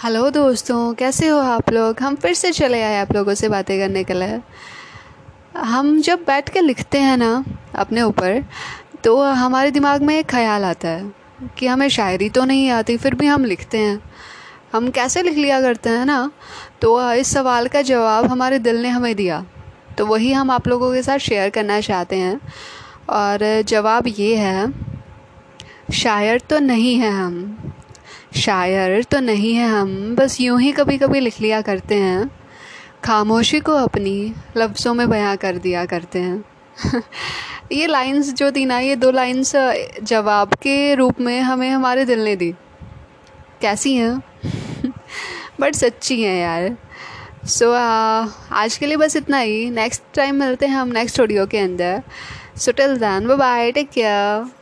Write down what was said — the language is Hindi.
हेलो दोस्तों, कैसे हो आप लोग? हम फिर से चले आए आप लोगों से बातें करने के लिए। हम जब बैठ के लिखते हैं ना, अपने ऊपर तो हमारे दिमाग में एक ख्याल आता है कि हमें शायरी तो नहीं आती, फिर भी हम लिखते हैं। हम कैसे लिख लिया करते हैं ना? तो इस सवाल का जवाब हमारे दिल ने हमें दिया। तो वही हम आप लोगों के साथ शेयर करना चाहते हैं। और जवाब ये है, शायर तो नहीं है हम। शायर तो नहीं है हम बस यूँ ही कभी कभी लिख लिया करते हैं। खामोशी को अपनी लफ्ज़ों में बयां कर दिया करते हैं। ये लाइंस जो थी ना ये दो लाइंस जवाब के रूप में हमें हमारे दिल ने दी। कैसी हैं? बट सच्ची हैं यार। सो so, uh, आज के लिए बस इतना ही। नेक्स्ट टाइम मिलते हैं हम नेक्स्ट ऑडियो के अंदर। So till then bye take care